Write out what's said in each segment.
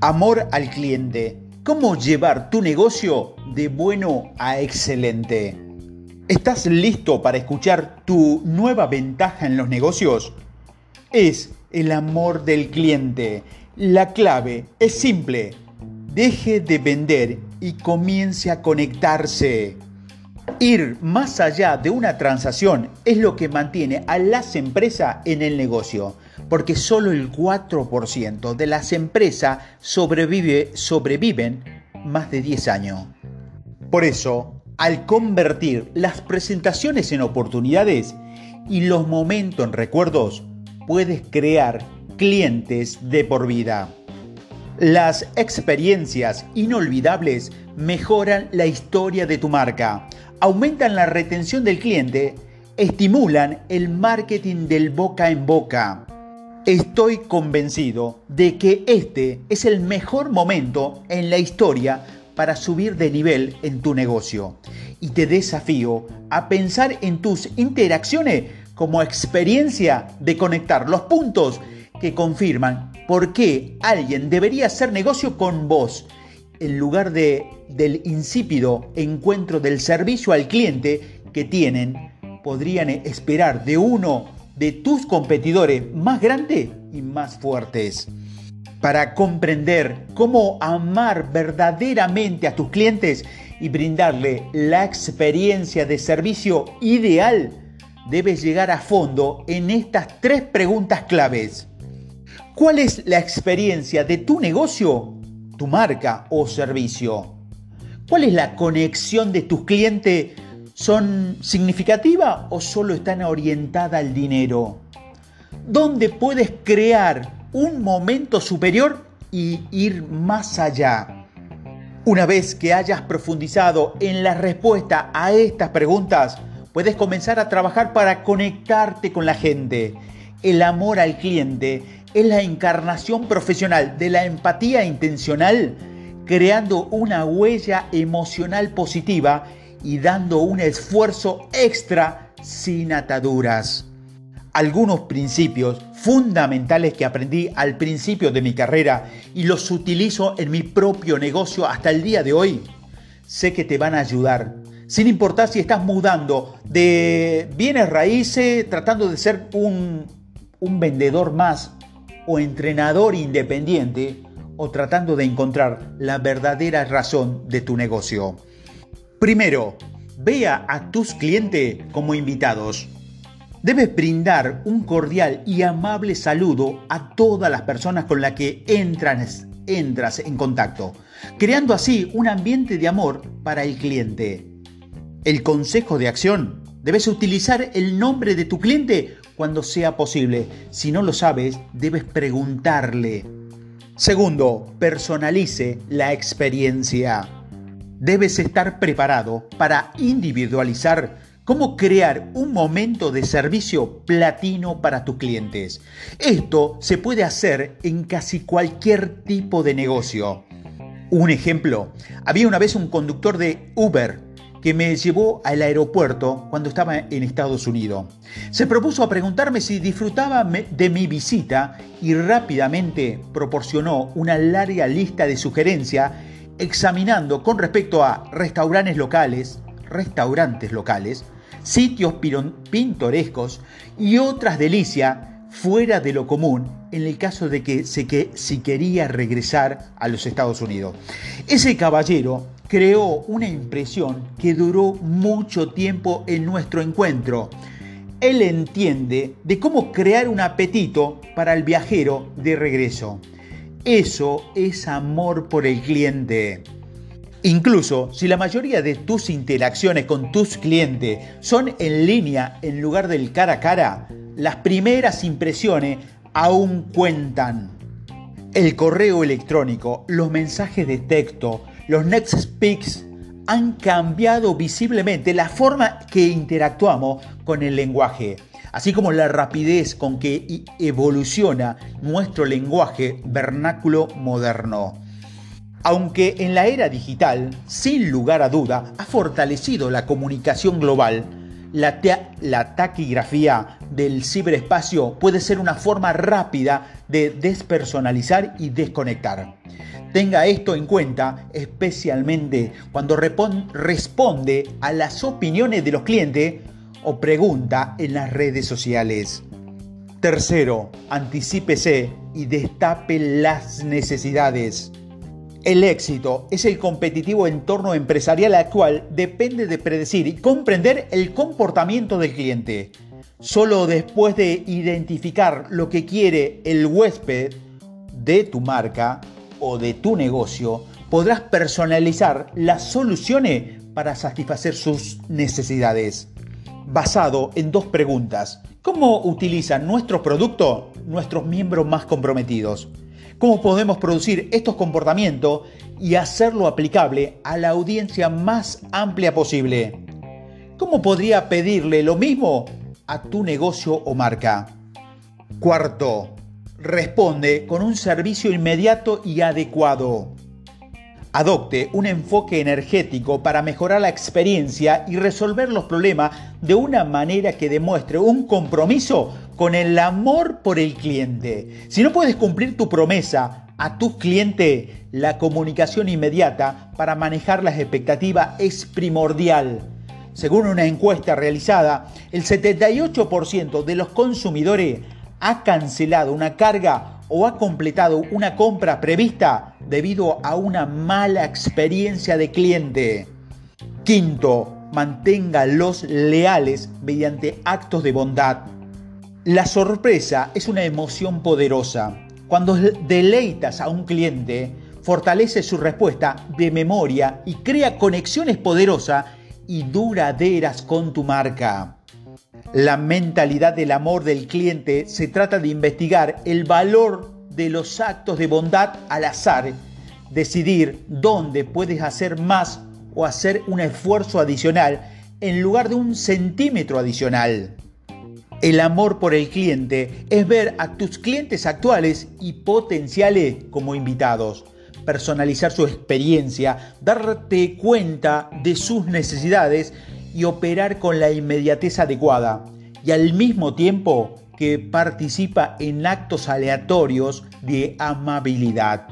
Amor al cliente. ¿Cómo llevar tu negocio de bueno a excelente? ¿Estás listo para escuchar tu nueva ventaja en los negocios? Es el amor del cliente. La clave es simple. Deje de vender y comience a conectarse. Ir más allá de una transacción es lo que mantiene a las empresas en el negocio, porque solo el 4% de las empresas sobrevive, sobreviven más de 10 años. Por eso, al convertir las presentaciones en oportunidades y los momentos en recuerdos, puedes crear clientes de por vida. Las experiencias inolvidables mejoran la historia de tu marca aumentan la retención del cliente, estimulan el marketing del boca en boca. Estoy convencido de que este es el mejor momento en la historia para subir de nivel en tu negocio y te desafío a pensar en tus interacciones como experiencia de conectar los puntos que confirman por qué alguien debería hacer negocio con vos en lugar de, del insípido encuentro del servicio al cliente que tienen, podrían esperar de uno de tus competidores más grandes y más fuertes. Para comprender cómo amar verdaderamente a tus clientes y brindarle la experiencia de servicio ideal, debes llegar a fondo en estas tres preguntas claves. ¿Cuál es la experiencia de tu negocio tu marca o servicio? ¿Cuál es la conexión de tus clientes? ¿Son significativas o solo están orientadas al dinero? ¿Dónde puedes crear un momento superior y ir más allá? Una vez que hayas profundizado en la respuesta a estas preguntas, puedes comenzar a trabajar para conectarte con la gente. El amor al cliente es la encarnación profesional de la empatía intencional, creando una huella emocional positiva y dando un esfuerzo extra sin ataduras. Algunos principios fundamentales que aprendí al principio de mi carrera y los utilizo en mi propio negocio hasta el día de hoy, sé que te van a ayudar. Sin importar si estás mudando de bienes raíces, tratando de ser un, un vendedor más o entrenador independiente o tratando de encontrar la verdadera razón de tu negocio. Primero, vea a tus clientes como invitados. Debes brindar un cordial y amable saludo a todas las personas con las que entras, entras en contacto, creando así un ambiente de amor para el cliente. El consejo de acción. Debes utilizar el nombre de tu cliente cuando sea posible. Si no lo sabes, debes preguntarle. Segundo, personalice la experiencia. Debes estar preparado para individualizar cómo crear un momento de servicio platino para tus clientes. Esto se puede hacer en casi cualquier tipo de negocio. Un ejemplo, había una vez un conductor de Uber que me llevó al aeropuerto cuando estaba en Estados Unidos. Se propuso a preguntarme si disfrutaba de mi visita y rápidamente proporcionó una larga lista de sugerencias examinando con respecto a restaurantes locales, restaurantes locales, sitios pintorescos y otras delicias fuera de lo común en el caso de que, se, que si quería regresar a los Estados Unidos. Ese caballero creó una impresión que duró mucho tiempo en nuestro encuentro. Él entiende de cómo crear un apetito para el viajero de regreso. Eso es amor por el cliente. Incluso si la mayoría de tus interacciones con tus clientes son en línea en lugar del cara a cara, las primeras impresiones aún cuentan. El correo electrónico, los mensajes de texto, los Next Speaks han cambiado visiblemente la forma que interactuamos con el lenguaje, así como la rapidez con que evoluciona nuestro lenguaje vernáculo moderno. Aunque en la era digital, sin lugar a duda, ha fortalecido la comunicación global, La, taquigrafía del ciberespacio puede ser una forma rápida de despersonalizar y desconectar. Tenga esto en cuenta especialmente cuando responde a las opiniones de los clientes o pregunta en las redes sociales. Tercero, anticípese y destape las necesidades. El éxito es el competitivo entorno empresarial actual depende de predecir y comprender el comportamiento del cliente. Solo después de identificar lo que quiere el huésped de tu marca o de tu negocio, podrás personalizar las soluciones para satisfacer sus necesidades. Basado en dos preguntas. ¿Cómo utilizan nuestro producto nuestros miembros más comprometidos? ¿Cómo podemos producir estos comportamientos y hacerlo aplicable a la audiencia más amplia posible? ¿Cómo podría pedirle lo mismo a tu negocio o marca? Cuarto, responde con un servicio inmediato y adecuado. Adopte un enfoque energético para mejorar la experiencia y resolver los problemas de una manera que demuestre un compromiso con el amor por el cliente. Si no puedes cumplir tu promesa a tu cliente, la comunicación inmediata para manejar las expectativas es primordial. Según una encuesta realizada, el 78% de los consumidores ha cancelado una carga o ha completado una compra prevista debido a una mala experiencia de cliente. Quinto, manténgalos leales mediante actos de bondad. La sorpresa es una emoción poderosa. Cuando deleitas a un cliente, fortalece su respuesta de memoria y crea conexiones poderosas y duraderas con tu marca. La mentalidad del amor del cliente se trata de investigar el valor de los actos de bondad al azar, decidir dónde puedes hacer más o hacer un esfuerzo adicional en lugar de un centímetro adicional. El amor por el cliente es ver a tus clientes actuales y potenciales como invitados, personalizar su experiencia, darte cuenta de sus necesidades y operar con la inmediatez adecuada y al mismo tiempo que participa en actos aleatorios de amabilidad.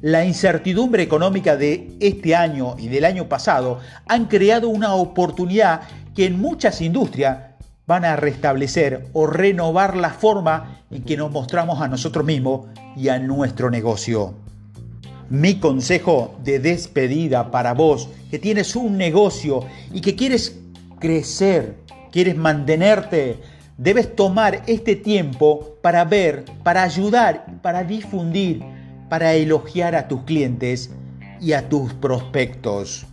La incertidumbre económica de este año y del año pasado han creado una oportunidad que en muchas industrias van a restablecer o renovar la forma en que nos mostramos a nosotros mismos y a nuestro negocio. Mi consejo de despedida para vos que tienes un negocio y que quieres crecer, quieres mantenerte, debes tomar este tiempo para ver, para ayudar, para difundir, para elogiar a tus clientes y a tus prospectos.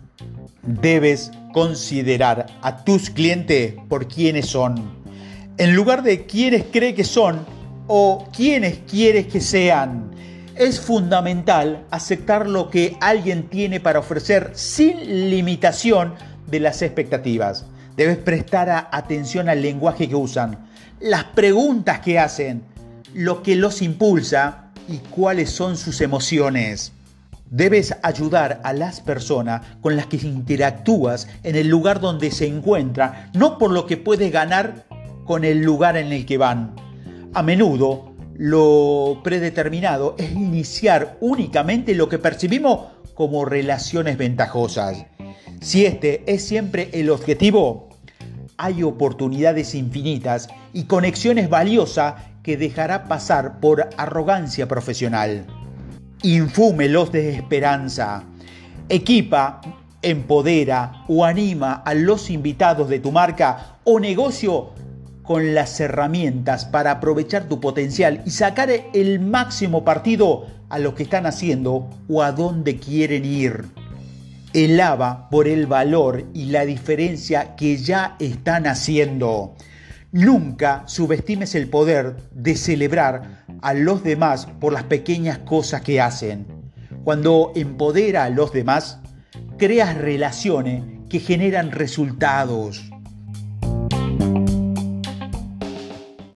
Debes considerar a tus clientes por quienes son, en lugar de quienes cree que son o quienes quieres que sean. Es fundamental aceptar lo que alguien tiene para ofrecer sin limitación de las expectativas. Debes prestar atención al lenguaje que usan, las preguntas que hacen, lo que los impulsa y cuáles son sus emociones. Debes ayudar a las personas con las que interactúas en el lugar donde se encuentra, no por lo que puedes ganar con el lugar en el que van. A menudo, lo predeterminado es iniciar únicamente lo que percibimos como relaciones ventajosas. Si este es siempre el objetivo, hay oportunidades infinitas y conexiones valiosas que dejará pasar por arrogancia profesional. Infúmelos de esperanza. Equipa, empodera o anima a los invitados de tu marca o negocio con las herramientas para aprovechar tu potencial y sacar el máximo partido a lo que están haciendo o a dónde quieren ir elava por el valor y la diferencia que ya están haciendo. Nunca subestimes el poder de celebrar a los demás por las pequeñas cosas que hacen. Cuando empodera a los demás, creas relaciones que generan resultados.